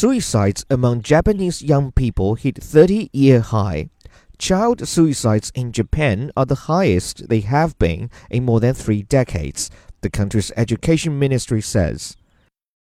Suicides among Japanese young people hit 30-year high. Child suicides in Japan are the highest they have been in more than three decades, the country's education ministry says.